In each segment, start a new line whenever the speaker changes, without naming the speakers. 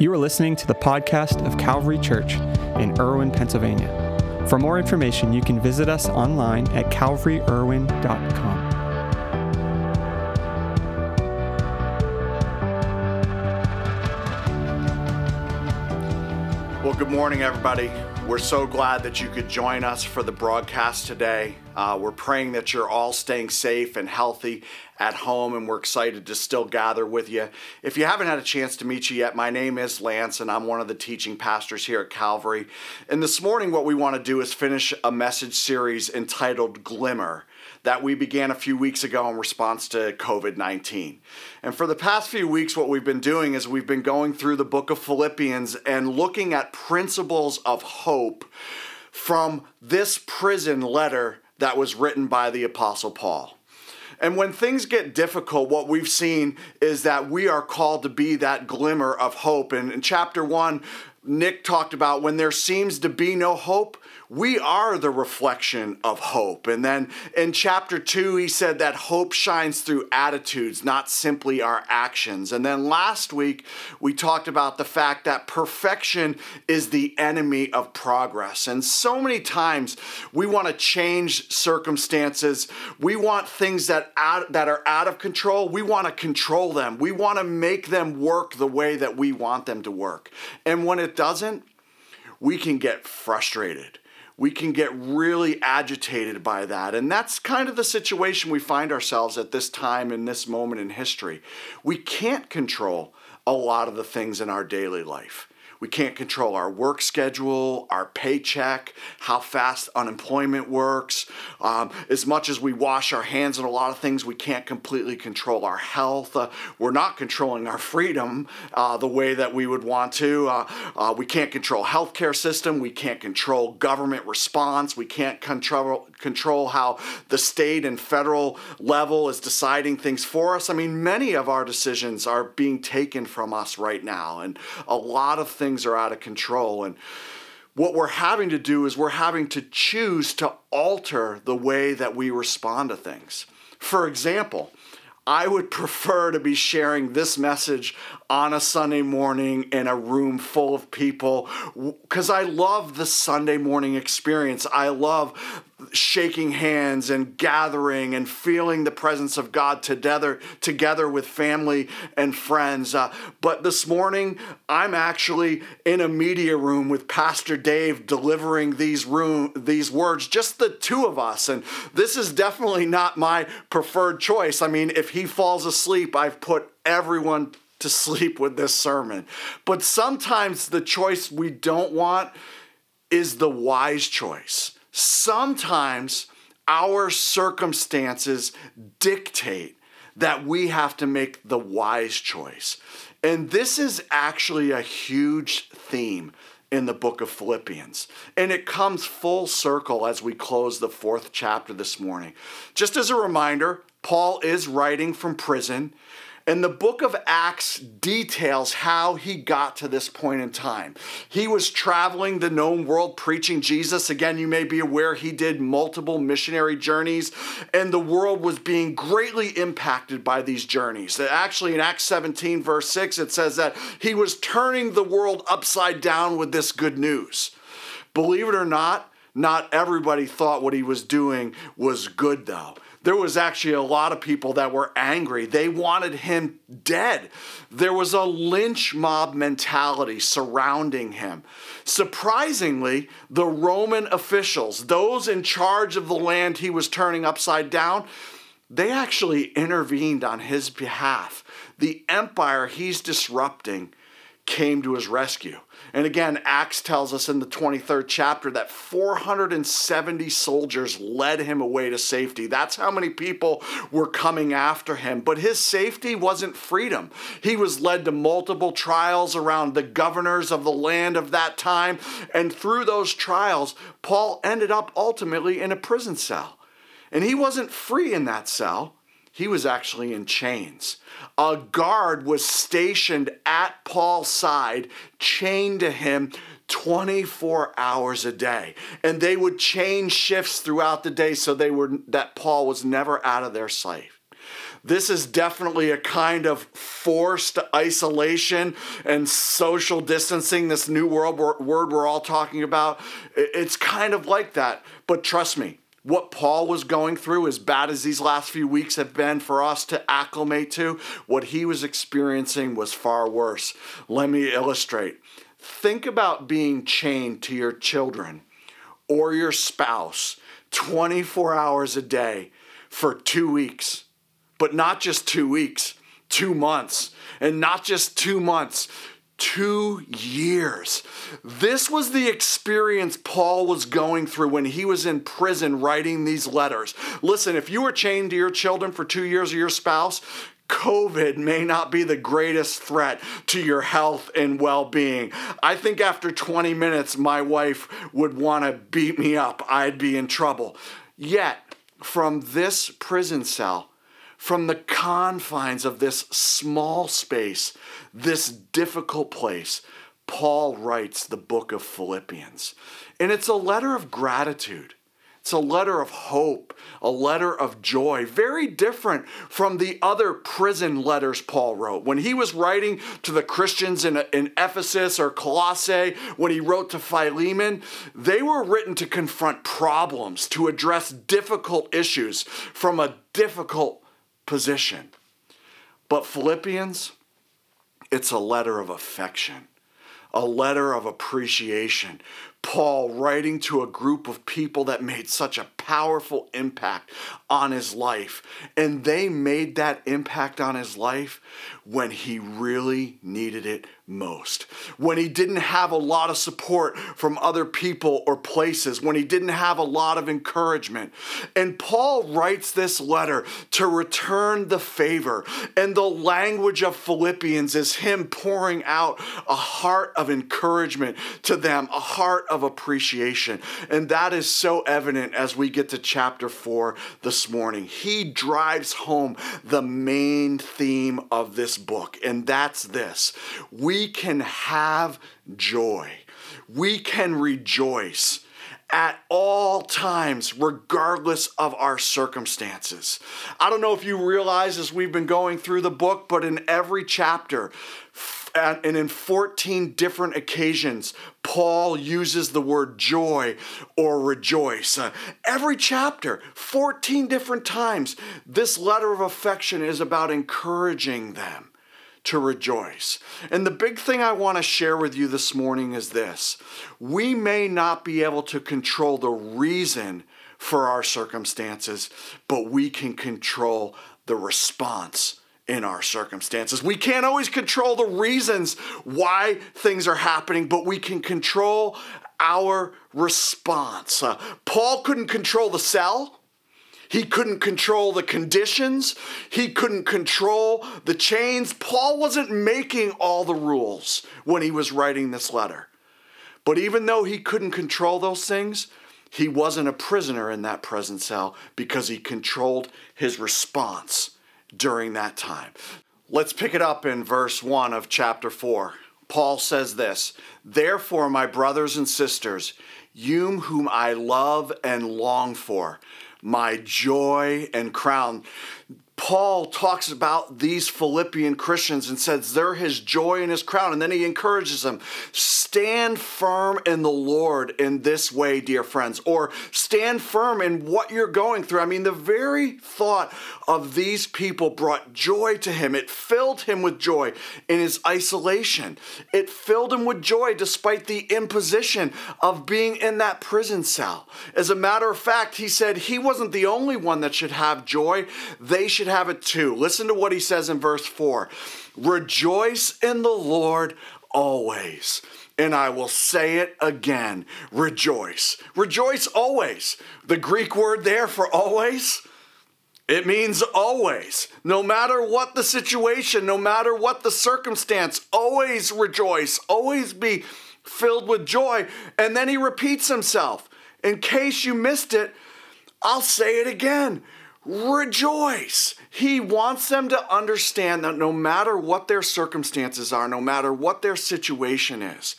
You are listening to the podcast of Calvary Church in Irwin, Pennsylvania. For more information, you can visit us online at calvaryirwin.com.
good morning, everybody. We're so glad that you could join us for the broadcast today. Uh, we're praying that you're all staying safe and healthy at home, and we're excited to still gather with you. If you haven't had a chance to meet you yet, my name is Lance, and I'm one of the teaching pastors here at Calvary. And this morning, what we want to do is finish a message series entitled Glimmer that we began a few weeks ago in response to COVID 19. And for the past few weeks, what we've been doing is we've been going through the book of Philippians and looking at principles of hope from this prison letter that was written by the Apostle Paul. And when things get difficult, what we've seen is that we are called to be that glimmer of hope. And in chapter one, Nick talked about when there seems to be no hope, we are the reflection of hope. And then in chapter two, he said that hope shines through attitudes, not simply our actions. And then last week, we talked about the fact that perfection is the enemy of progress. And so many times we want to change circumstances. We want things that, out, that are out of control, we want to control them. We want to make them work the way that we want them to work. And when it doesn't, we can get frustrated we can get really agitated by that. And that's kind of the situation we find ourselves at this time in this moment in history. We can't control a lot of the things in our daily life. We can't control our work schedule, our paycheck, how fast unemployment works. Um, as much as we wash our hands on a lot of things, we can't completely control our health. Uh, we're not controlling our freedom uh, the way that we would want to. Uh, uh we can't control healthcare system. We can't control government response. We can't control control how the state and federal level is deciding things for us. I mean, many of our decisions are being taken from us right now, and a lot of things are out of control. And what we're having to do is we're having to choose to alter the way that we respond to things. For example, I would prefer to be sharing this message on a Sunday morning in a room full of people because I love the Sunday morning experience. I love shaking hands and gathering and feeling the presence of God together together with family and friends. Uh, but this morning, I'm actually in a media room with Pastor Dave delivering these room these words, just the two of us. And this is definitely not my preferred choice. I mean, if he falls asleep, I've put everyone to sleep with this sermon. But sometimes the choice we don't want is the wise choice sometimes our circumstances dictate that we have to make the wise choice. And this is actually a huge theme in the book of Philippians. And it comes full circle as we close the fourth chapter this morning. Just as a reminder, Paul is writing from prison. And the book of Acts details how he got to this point in time. He was traveling the known world preaching Jesus. Again, you may be aware he did multiple missionary journeys, and the world was being greatly impacted by these journeys. Actually, in Acts 17, verse 6, it says that he was turning the world upside down with this good news. Believe it or not, not everybody thought what he was doing was good, though there was actually a lot of people that were angry. They wanted him dead. There was a lynch mob mentality surrounding him. Surprisingly, the Roman officials, those in charge of the land he was turning upside down, they actually intervened on his behalf. The empire he's disrupting came to his rescue. And again, Acts tells us in the 23rd chapter that 470 soldiers led him away to safety. That's how many people were coming after him. But his safety wasn't freedom. He was led to multiple trials around the governors of the land of that time. And through those trials, Paul ended up ultimately in a prison cell. And he wasn't free in that cell, he was actually in chains a guard was stationed at Paul's side, chained to him 24 hours a day. And they would change shifts throughout the day so they were that Paul was never out of their sight. This is definitely a kind of forced isolation and social distancing, this new world word we're all talking about. It's kind of like that. But trust me, what Paul was going through, as bad as these last few weeks have been for us to acclimate to, what he was experiencing was far worse. Let me illustrate. Think about being chained to your children or your spouse 24 hours a day for two weeks, but not just two weeks, two months, and not just two months, two years. This was the experience Paul was going through when he was in prison writing these letters. Listen, if you were chained to your children for two years or your spouse, COVID may not be the greatest threat to your health and well being. I think after 20 minutes, my wife would want to beat me up. I'd be in trouble. Yet, from this prison cell, from the confines of this small space, this difficult place, Paul writes the book of Philippians. And it's a letter of gratitude. It's a letter of hope, a letter of joy, very different from the other prison letters Paul wrote. When he was writing to the Christians in, in Ephesus or Colossae, when he wrote to Philemon, they were written to confront problems, to address difficult issues from a difficult position. But Philippians, it's a letter of affection, a letter of appreciation. Paul writing to a group of people that made such a powerful impact on his life. And they made that impact on his life when he really needed it most. When he didn't have a lot of support from other people or places, when he didn't have a lot of encouragement. And Paul writes this letter to return the favor. And the language of Philippians is him pouring out a heart of encouragement to them, a heart of appreciation. And that is so evident as we get to chapter 4 this morning. He drives home the main theme of this book, and that's this. We can have joy. We can rejoice at all times, regardless of our circumstances. I don't know if you realize as we've been going through the book, but in every chapter, and in 14 different occasions, Paul uses the word joy or rejoice. Uh, every chapter, 14 different times, this letter of affection is about encouraging them to rejoice. And the big thing I want to share with you this morning is this we may not be able to control the reason for our circumstances, but we can control the response in our circumstances. We can't always control the reasons why things are happening, but we can control our response. Uh, Paul couldn't control the cell. He couldn't control the conditions. He couldn't control the chains. Paul wasn't making all the rules when he was writing this letter. But even though he couldn't control those things, he wasn't a prisoner in that prison cell because he controlled his response during that time. Let's pick it up in verse 1 of chapter 4. Paul says this Therefore, my brothers and sisters, you whom I love and long for, my joy and crown. Paul talks about these Philippian Christians and says they're his joy and his crown. And then he encourages them stand firm in the Lord in this way, dear friends, or stand firm in what you're going through. I mean, the very thought of these people brought joy to him. It filled him with joy in his isolation. It filled him with joy despite the imposition of being in that prison cell. As a matter of fact, he said he wasn't the only one that should have joy, they should have it too. Listen to what he says in verse 4 Rejoice in the Lord always. And I will say it again rejoice. Rejoice always. The Greek word there for always. It means always. No matter what the situation, no matter what the circumstance, always rejoice, always be filled with joy. And then he repeats himself. In case you missed it, I'll say it again rejoice. He wants them to understand that no matter what their circumstances are, no matter what their situation is,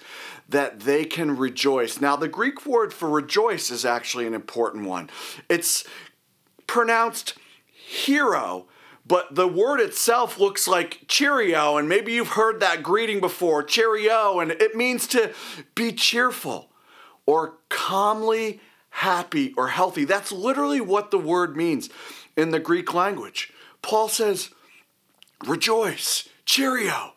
that they can rejoice. Now, the Greek word for rejoice is actually an important one. It's pronounced hero, but the word itself looks like cheerio, and maybe you've heard that greeting before cheerio, and it means to be cheerful or calmly happy or healthy. That's literally what the word means in the Greek language. Paul says, rejoice, cheerio,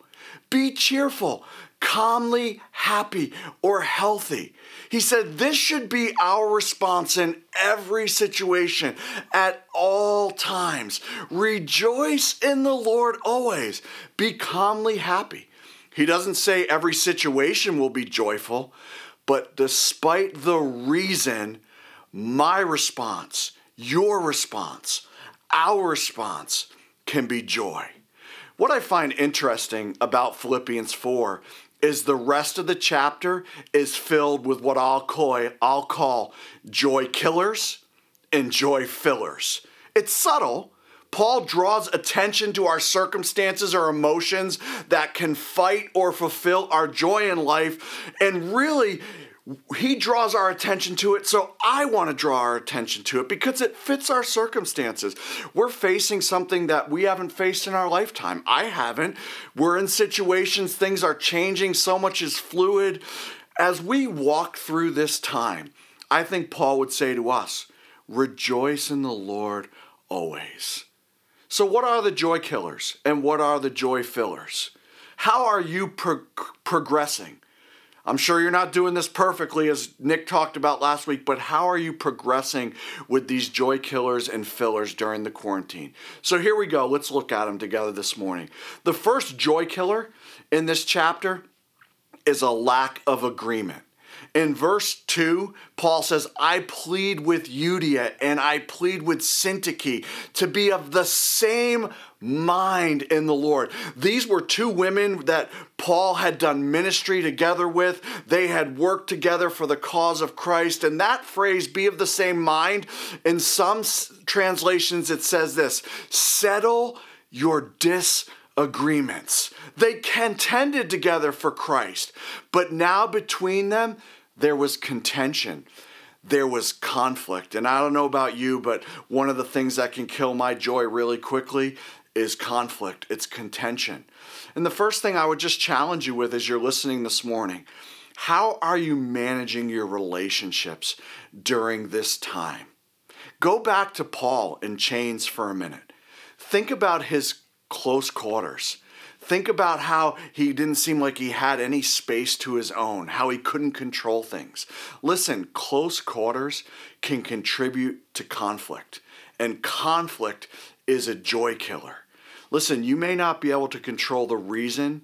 be cheerful, calmly happy or healthy. He said this should be our response in every situation at all times. Rejoice in the Lord always. Be calmly happy. He doesn't say every situation will be joyful, but despite the reason, my response, your response, our response can be joy. What I find interesting about Philippians 4 is the rest of the chapter is filled with what I'll call, I'll call joy killers and joy fillers. It's subtle. Paul draws attention to our circumstances or emotions that can fight or fulfill our joy in life. And really, he draws our attention to it, so I want to draw our attention to it because it fits our circumstances. We're facing something that we haven't faced in our lifetime. I haven't. We're in situations, things are changing, so much is fluid. As we walk through this time, I think Paul would say to us, Rejoice in the Lord always. So, what are the joy killers and what are the joy fillers? How are you pro- progressing? I'm sure you're not doing this perfectly, as Nick talked about last week, but how are you progressing with these joy killers and fillers during the quarantine? So here we go. Let's look at them together this morning. The first joy killer in this chapter is a lack of agreement. In verse 2, Paul says, I plead with Euodia and I plead with Syntyche to be of the same mind in the Lord. These were two women that Paul had done ministry together with. They had worked together for the cause of Christ. And that phrase, be of the same mind, in some translations it says this settle your disagreements. They contended together for Christ, but now between them, there was contention there was conflict. And I don't know about you, but one of the things that can kill my joy really quickly is conflict, it's contention. And the first thing I would just challenge you with as you're listening this morning how are you managing your relationships during this time? Go back to Paul in chains for a minute. Think about his close quarters. Think about how he didn't seem like he had any space to his own, how he couldn't control things. Listen, close quarters can contribute to conflict, and conflict is a joy killer. Listen, you may not be able to control the reason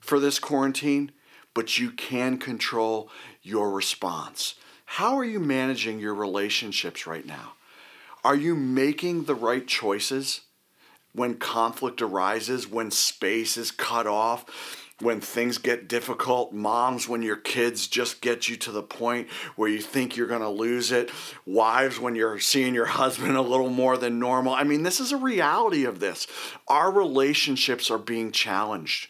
for this quarantine, but you can control your response. How are you managing your relationships right now? Are you making the right choices? When conflict arises, when space is cut off, when things get difficult, moms, when your kids just get you to the point where you think you're going to lose it, wives, when you're seeing your husband a little more than normal. I mean, this is a reality of this. Our relationships are being challenged.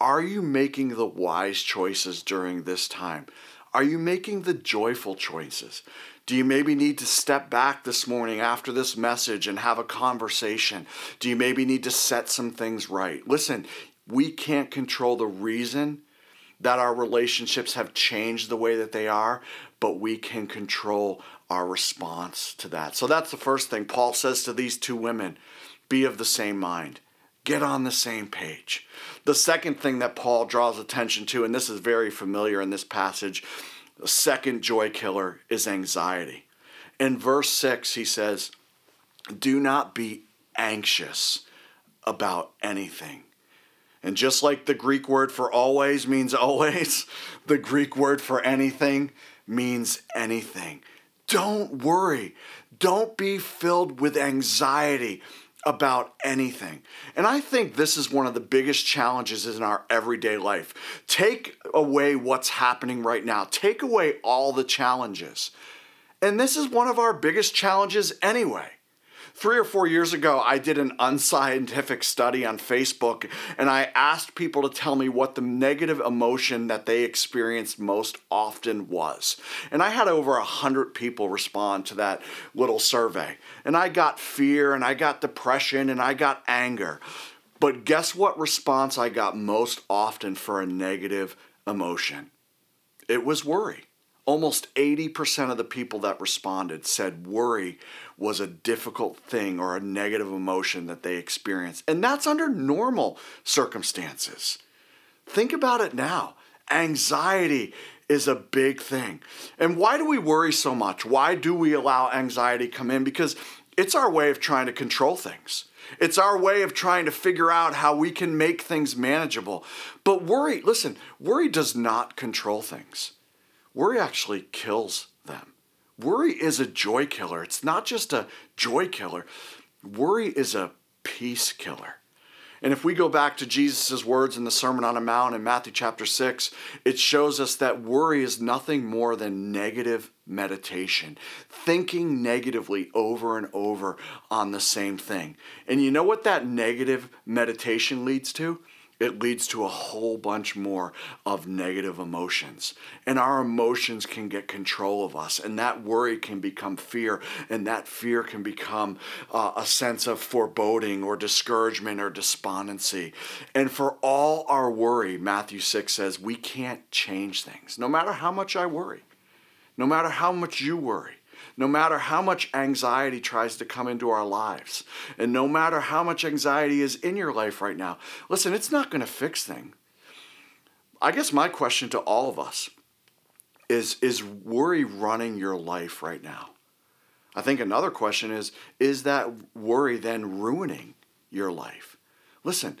Are you making the wise choices during this time? Are you making the joyful choices? Do you maybe need to step back this morning after this message and have a conversation? Do you maybe need to set some things right? Listen, we can't control the reason that our relationships have changed the way that they are, but we can control our response to that. So that's the first thing Paul says to these two women be of the same mind. Get on the same page. The second thing that Paul draws attention to, and this is very familiar in this passage, the second joy killer is anxiety. In verse 6, he says, Do not be anxious about anything. And just like the Greek word for always means always, the Greek word for anything means anything. Don't worry. Don't be filled with anxiety about anything. And I think this is one of the biggest challenges in our everyday life. Take away what's happening right now, take away all the challenges. And this is one of our biggest challenges anyway. Three or four years ago, I did an unscientific study on Facebook and I asked people to tell me what the negative emotion that they experienced most often was. And I had over a hundred people respond to that little survey. And I got fear and I got depression and I got anger. But guess what response I got most often for a negative emotion? It was worry. Almost 80% of the people that responded said worry was a difficult thing or a negative emotion that they experienced. And that's under normal circumstances. Think about it now. Anxiety is a big thing. And why do we worry so much? Why do we allow anxiety come in? Because it's our way of trying to control things. It's our way of trying to figure out how we can make things manageable. But worry, listen, worry does not control things. Worry actually kills them. Worry is a joy killer. It's not just a joy killer, worry is a peace killer. And if we go back to Jesus' words in the Sermon on the Mount in Matthew chapter 6, it shows us that worry is nothing more than negative meditation, thinking negatively over and over on the same thing. And you know what that negative meditation leads to? It leads to a whole bunch more of negative emotions. And our emotions can get control of us. And that worry can become fear. And that fear can become uh, a sense of foreboding or discouragement or despondency. And for all our worry, Matthew 6 says, we can't change things, no matter how much I worry, no matter how much you worry no matter how much anxiety tries to come into our lives, and no matter how much anxiety is in your life right now, listen, it's not going to fix things. I guess my question to all of us is is worry running your life right now? I think another question is is that worry then ruining your life? Listen,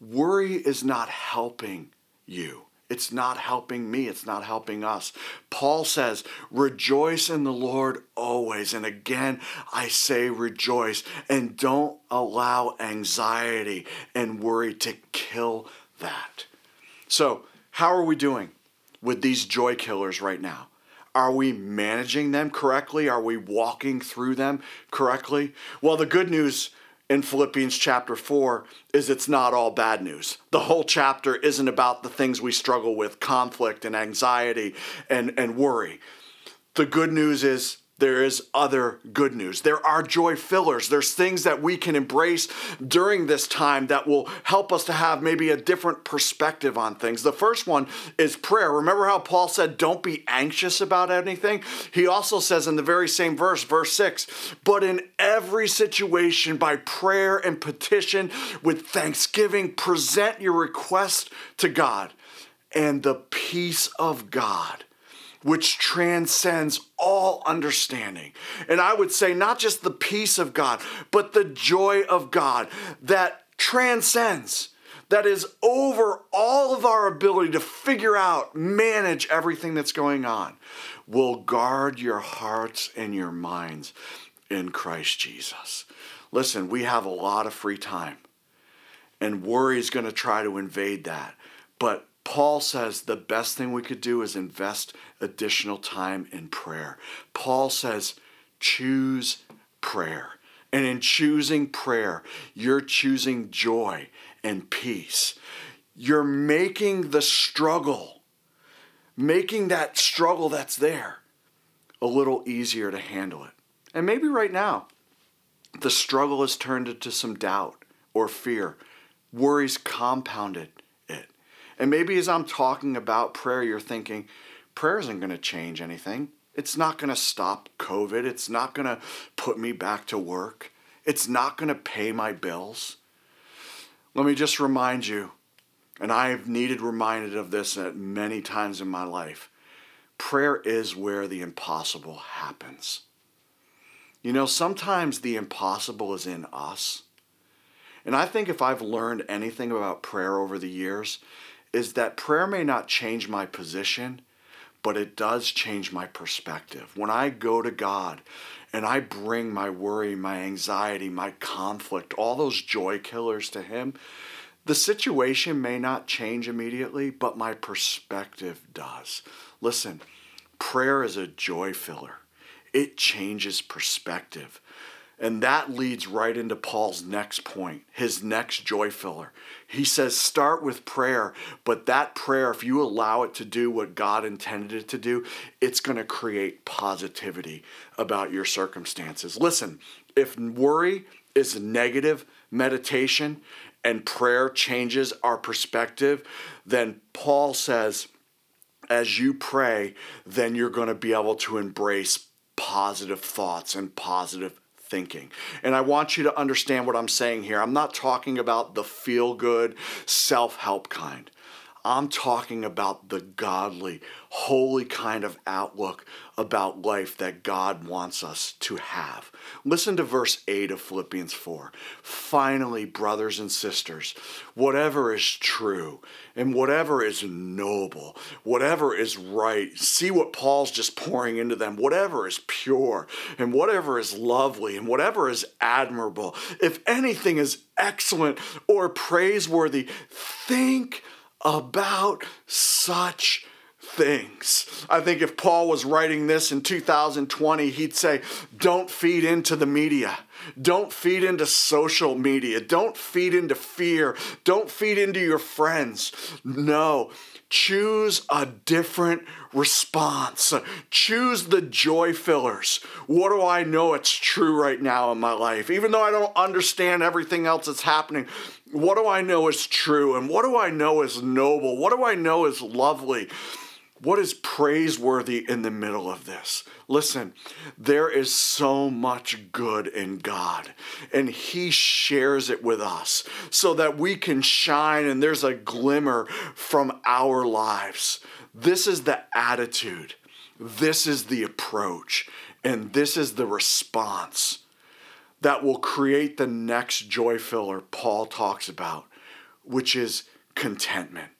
worry is not helping you. It's not helping me. It's not helping us. Paul says, Rejoice in the Lord always. And again, I say rejoice. And don't allow anxiety and worry to kill that. So, how are we doing with these joy killers right now? Are we managing them correctly? Are we walking through them correctly? Well, the good news in Philippians chapter 4 is it's not all bad news. The whole chapter isn't about the things we struggle with conflict and anxiety and, and worry. The good news is there is other good news. There are joy fillers. There's things that we can embrace during this time that will help us to have maybe a different perspective on things. The first one is prayer. Remember how Paul said, Don't be anxious about anything? He also says in the very same verse, verse 6, but in every situation, by prayer and petition, with thanksgiving, present your request to God, and the peace of God which transcends all understanding. And I would say, not just the peace of God, but the joy of God that transcends, that is over all of our ability to figure out, manage everything that's going on, will guard your hearts and your minds in Christ Jesus. Listen, we have a lot of free time, and worry is going to try to invade that. But Paul says the best thing we could do is invest additional time in prayer. Paul says, choose prayer. And in choosing prayer, you're choosing joy and peace. You're making the struggle, making that struggle that's there a little easier to handle it. And maybe right now, the struggle has turned into some doubt or fear. Worries compounded and maybe as I'm talking about prayer, you're thinking, prayer isn't going to change anything. It's not going to stop COVID. It's not going to put me back to work. It's not going to pay my bills. Let me just remind you, and I've needed reminded of this many times in my life prayer is where the impossible happens. You know, sometimes the impossible is in us. And I think if I've learned anything about prayer over the years, is that prayer may not change my position, but it does change my perspective. When I go to God and I bring my worry, my anxiety, my conflict, all those joy killers to Him, the situation may not change immediately, but my perspective does. Listen, prayer is a joy filler, it changes perspective. And that leads right into Paul's next point, his next joy filler. He says, start with prayer, but that prayer, if you allow it to do what God intended it to do, it's going to create positivity about your circumstances. Listen, if worry is negative meditation and prayer changes our perspective, then Paul says, as you pray, then you're going to be able to embrace positive thoughts and positive thinking. And I want you to understand what I'm saying here. I'm not talking about the feel good, self help kind. I'm talking about the godly, holy kind of outlook about life that God wants us to have. Listen to verse 8 of Philippians 4. Finally, brothers and sisters, whatever is true and whatever is noble, whatever is right, see what Paul's just pouring into them, whatever is pure and whatever is lovely and whatever is admirable, if anything is excellent or praiseworthy, think about such things. I think if Paul was writing this in 2020, he'd say, Don't feed into the media. Don't feed into social media. Don't feed into fear. Don't feed into your friends. No. Choose a different response. Choose the joy fillers. What do I know it's true right now in my life? Even though I don't understand everything else that's happening, what do I know is true? And what do I know is noble? What do I know is lovely? What is praiseworthy in the middle of this? Listen, there is so much good in God, and He shares it with us so that we can shine and there's a glimmer from our lives. This is the attitude, this is the approach, and this is the response that will create the next joy filler Paul talks about, which is contentment.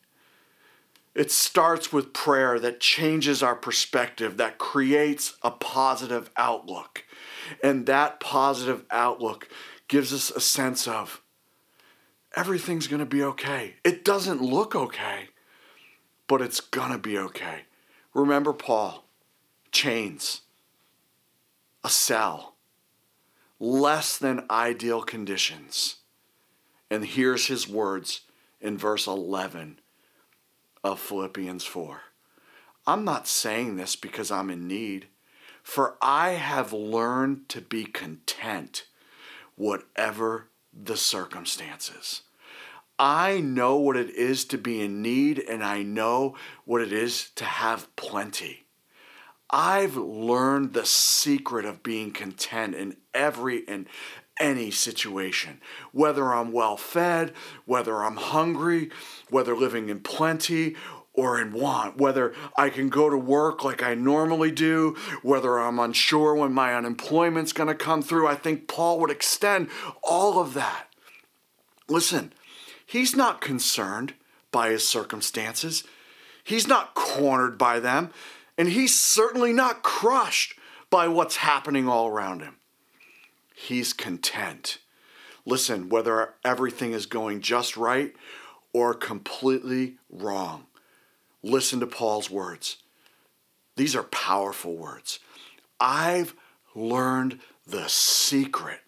It starts with prayer that changes our perspective, that creates a positive outlook. And that positive outlook gives us a sense of everything's going to be okay. It doesn't look okay, but it's going to be okay. Remember Paul, chains, a cell, less than ideal conditions. And here's his words in verse 11 of Philippians 4. I'm not saying this because I'm in need, for I have learned to be content, whatever the circumstances. I know what it is to be in need, and I know what it is to have plenty. I've learned the secret of being content in every and any situation, whether I'm well fed, whether I'm hungry, whether living in plenty or in want, whether I can go to work like I normally do, whether I'm unsure when my unemployment's to come through. I think Paul would extend all of that. Listen, he's not concerned by his circumstances, he's not cornered by them, and he's certainly not crushed by what's happening all around him he's content. Listen, whether everything is going just right or completely wrong, listen to Paul's words. These are powerful words. I've learned the secret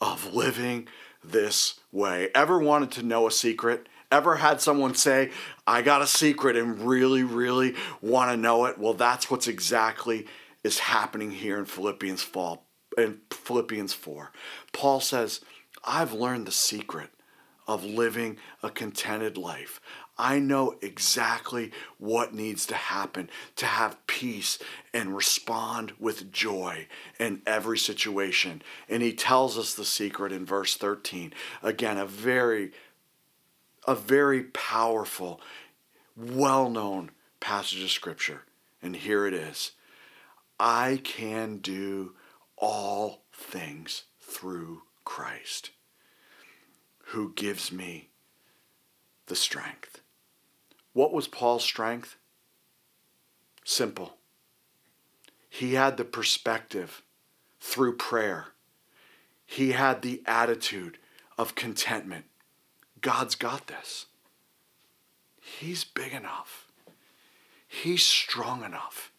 of living this way. Ever wanted to know a secret? Ever had someone say, I got a secret and really, really want to know it? Well, that's what's exactly is happening here in Philippians fall in Philippians 4. Paul says, I've learned the secret of living a contented life. I know exactly what needs to happen to have peace and respond with joy in every situation. And he tells us the secret in verse 13. Again, a very a very powerful, well-known passage of scripture. And here it is. I can do all things through Christ, who gives me the strength. What was Paul's strength? Simple. He had the perspective through prayer. He had the attitude of contentment. God's got this. He's big enough. He's strong enough.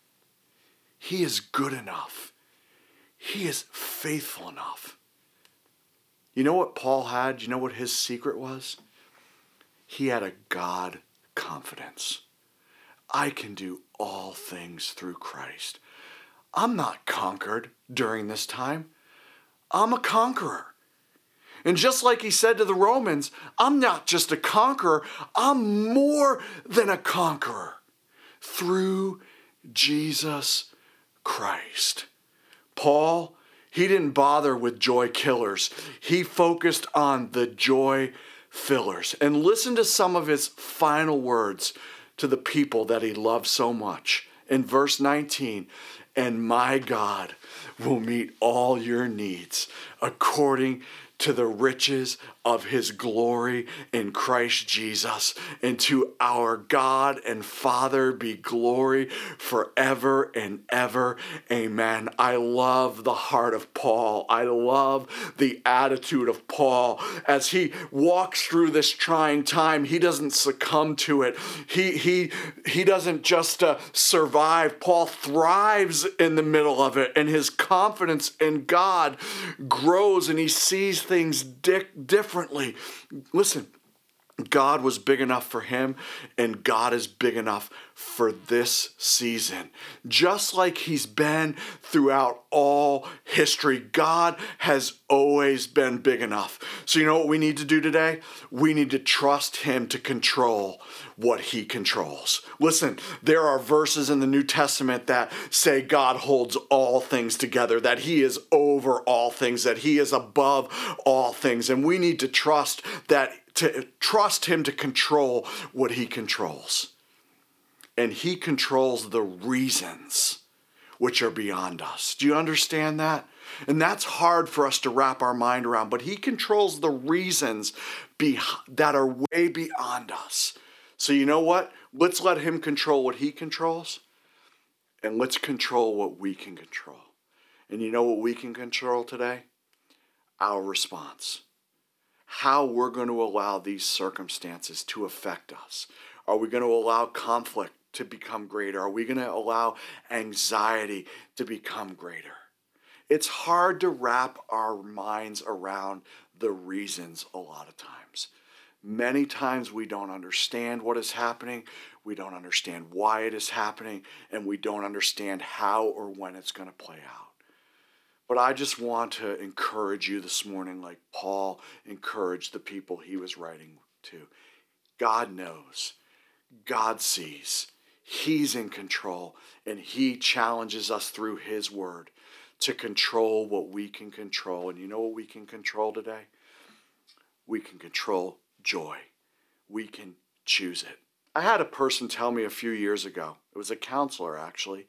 He is good enough. He is faithful enough. You know what Paul had? You know what his secret was? He had a God confidence. I can do all things through Christ. I'm not conquered during this time. I'm a conqueror. And just like he said to the Romans, I'm not just a conqueror, I'm more than a conqueror through Jesus Christ. Paul, he didn't bother with joy killers, he focused on the joy fillers. And listen to some of his final words to the people that he loved so much. In verse 19, and my God will meet all your needs according to the riches of his glory in Christ Jesus. And to our God and Father be glory forever and ever. Amen. I love the heart of Paul. I love the attitude of Paul. As he walks through this trying time, he doesn't succumb to it. He, he, he doesn't just uh, survive. Paul thrives in the middle of it, and his confidence in God grows, and he sees things di- differently. Listen, God was big enough for him, and God is big enough for this season. Just like He's been throughout all history, God has always been big enough. So, you know what we need to do today? We need to trust Him to control what He controls. Listen, there are verses in the New Testament that say God holds all things together, that He is over all things, that He is above all things. And we need to trust that to trust him to control what he controls. And he controls the reasons which are beyond us. Do you understand that? And that's hard for us to wrap our mind around, but he controls the reasons be- that are way beyond us. So, you know what? Let's let him control what he controls, and let's control what we can control. And you know what we can control today? Our response how we're going to allow these circumstances to affect us. Are we going to allow conflict to become greater? Are we going to allow anxiety to become greater? It's hard to wrap our minds around the reasons a lot of times. Many times we don't understand what is happening, we don't understand why it is happening, and we don't understand how or when it's going to play out. But I just want to encourage you this morning, like Paul encouraged the people he was writing to. God knows, God sees, He's in control, and He challenges us through His word to control what we can control. And you know what we can control today? We can control joy, we can choose it. I had a person tell me a few years ago, it was a counselor actually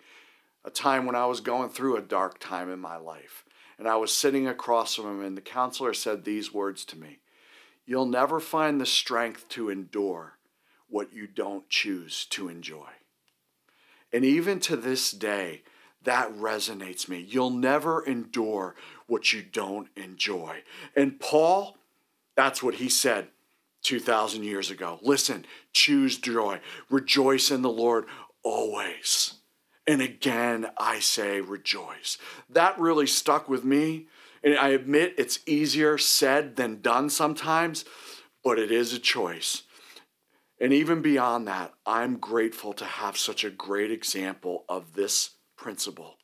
a time when I was going through a dark time in my life. And I was sitting across from him, and the counselor said these words to me You'll never find the strength to endure what you don't choose to enjoy. And even to this day, that resonates me. You'll never endure what you don't enjoy. And Paul, that's what he said 2,000 years ago. Listen, choose joy, rejoice in the Lord always. And again, I say rejoice. That really stuck with me. And I admit it's easier said than done sometimes, but it is a choice. And even beyond that, I'm grateful to have such a great example of this principle,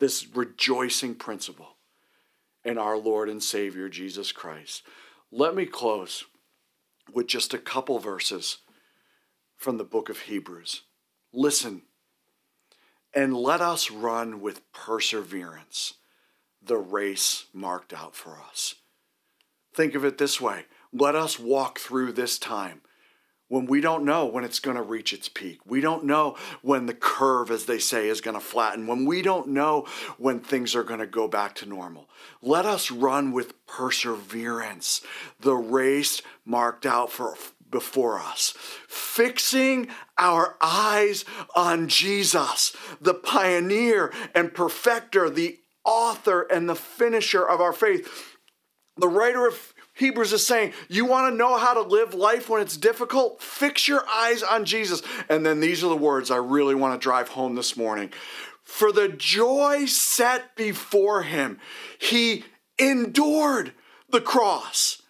this rejoicing principle in our Lord and Savior Jesus Christ. Let me close with just a couple verses from the book of Hebrews. Listen and let us run with perseverance the race marked out for us. Think of it this way let us walk through this time when we don't know when it's going to reach its peak. We don't know when the curve, as they say, is going to flatten, when we don't know when things are going to go back to normal. Let us run with perseverance the race marked out for before us, fixing our eyes on Jesus, the pioneer and perfecter, the author and the finisher of our faith. The writer of Hebrews is saying, You want to know how to live life when it's difficult? Fix your eyes on Jesus. And then these are the words I really want to drive home this morning for the joy set before him, he endured the cross.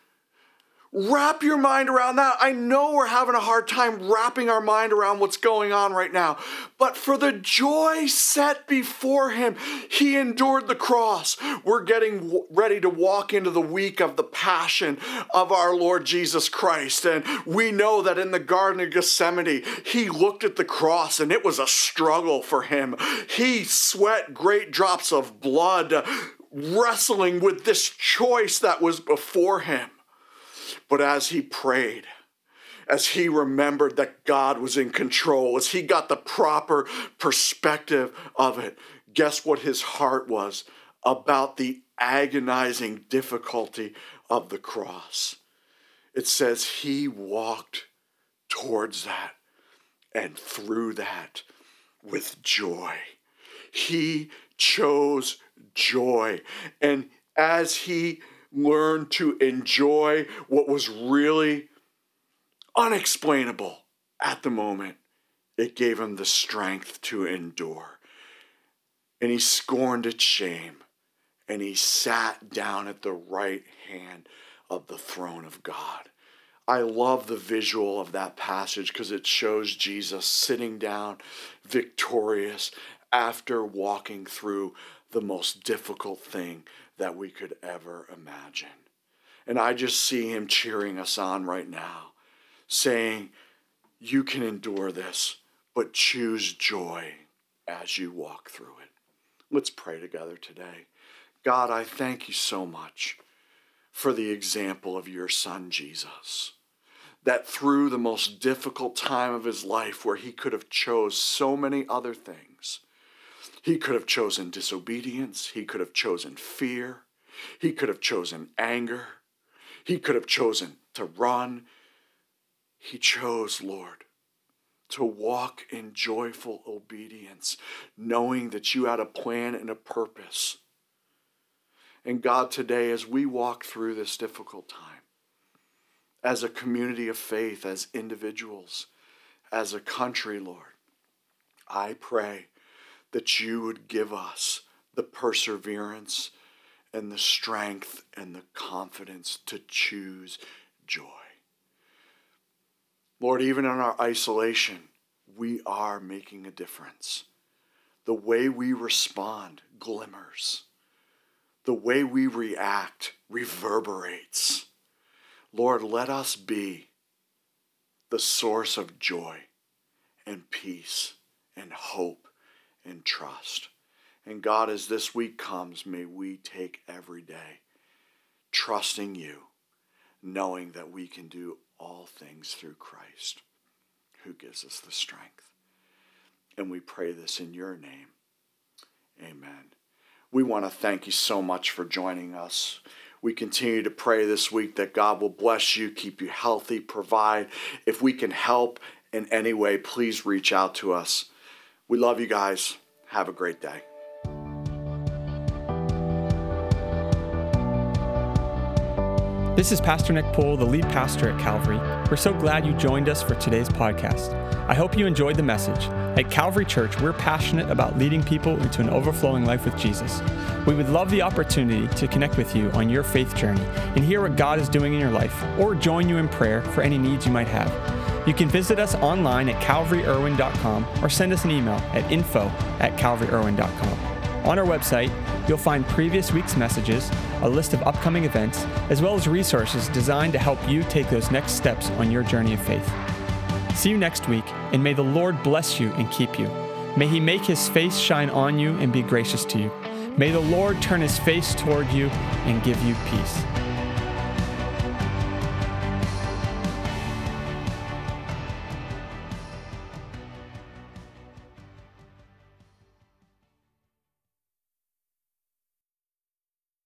Wrap your mind around that. I know we're having a hard time wrapping our mind around what's going on right now, but for the joy set before him, he endured the cross. We're getting ready to walk into the week of the passion of our Lord Jesus Christ, and we know that in the Garden of Gethsemane, he looked at the cross and it was a struggle for him. He sweat great drops of blood wrestling with this choice that was before him. But as he prayed, as he remembered that God was in control, as he got the proper perspective of it, guess what his heart was about the agonizing difficulty of the cross? It says he walked towards that and through that with joy. He chose joy. And as he learn to enjoy what was really unexplainable at the moment, it gave him the strength to endure. And he scorned its shame, and he sat down at the right hand of the throne of God. I love the visual of that passage because it shows Jesus sitting down victorious after walking through the most difficult thing that we could ever imagine. And I just see him cheering us on right now, saying, You can endure this, but choose joy as you walk through it. Let's pray together today. God, I thank you so much for the example of your son, Jesus. That through the most difficult time of his life, where he could have chose so many other things, he could have chosen disobedience. He could have chosen fear. He could have chosen anger. He could have chosen to run. He chose, Lord, to walk in joyful obedience, knowing that you had a plan and a purpose. And God, today, as we walk through this difficult time, as a community of faith, as individuals, as a country, Lord, I pray that you would give us the perseverance and the strength and the confidence to choose joy. Lord, even in our isolation, we are making a difference. The way we respond glimmers. The way we react reverberates. Lord, let us be the source of joy and peace and hope and trust. And God, as this week comes, may we take every day trusting you, knowing that we can do all things through Christ who gives us the strength. And we pray this in your name. Amen. We want to thank you so much for joining us. We continue to pray this week that God will bless you, keep you healthy, provide. If we can help in any way, please reach out to us. We love you guys. Have a great day.
This is Pastor Nick Pohl, the lead pastor at Calvary. We're so glad you joined us for today's podcast. I hope you enjoyed the message. At Calvary Church, we're passionate about leading people into an overflowing life with Jesus. We would love the opportunity to connect with you on your faith journey and hear what God is doing in your life, or join you in prayer for any needs you might have. You can visit us online at calvaryirwin.com or send us an email at info at calvaryirwin.com. On our website, you'll find previous week's messages, a list of upcoming events, as well as resources designed to help you take those next steps on your journey of faith. See you next week, and may the Lord bless you and keep you. May he make his face shine on you and be gracious to you. May the Lord turn his face toward you and give you peace.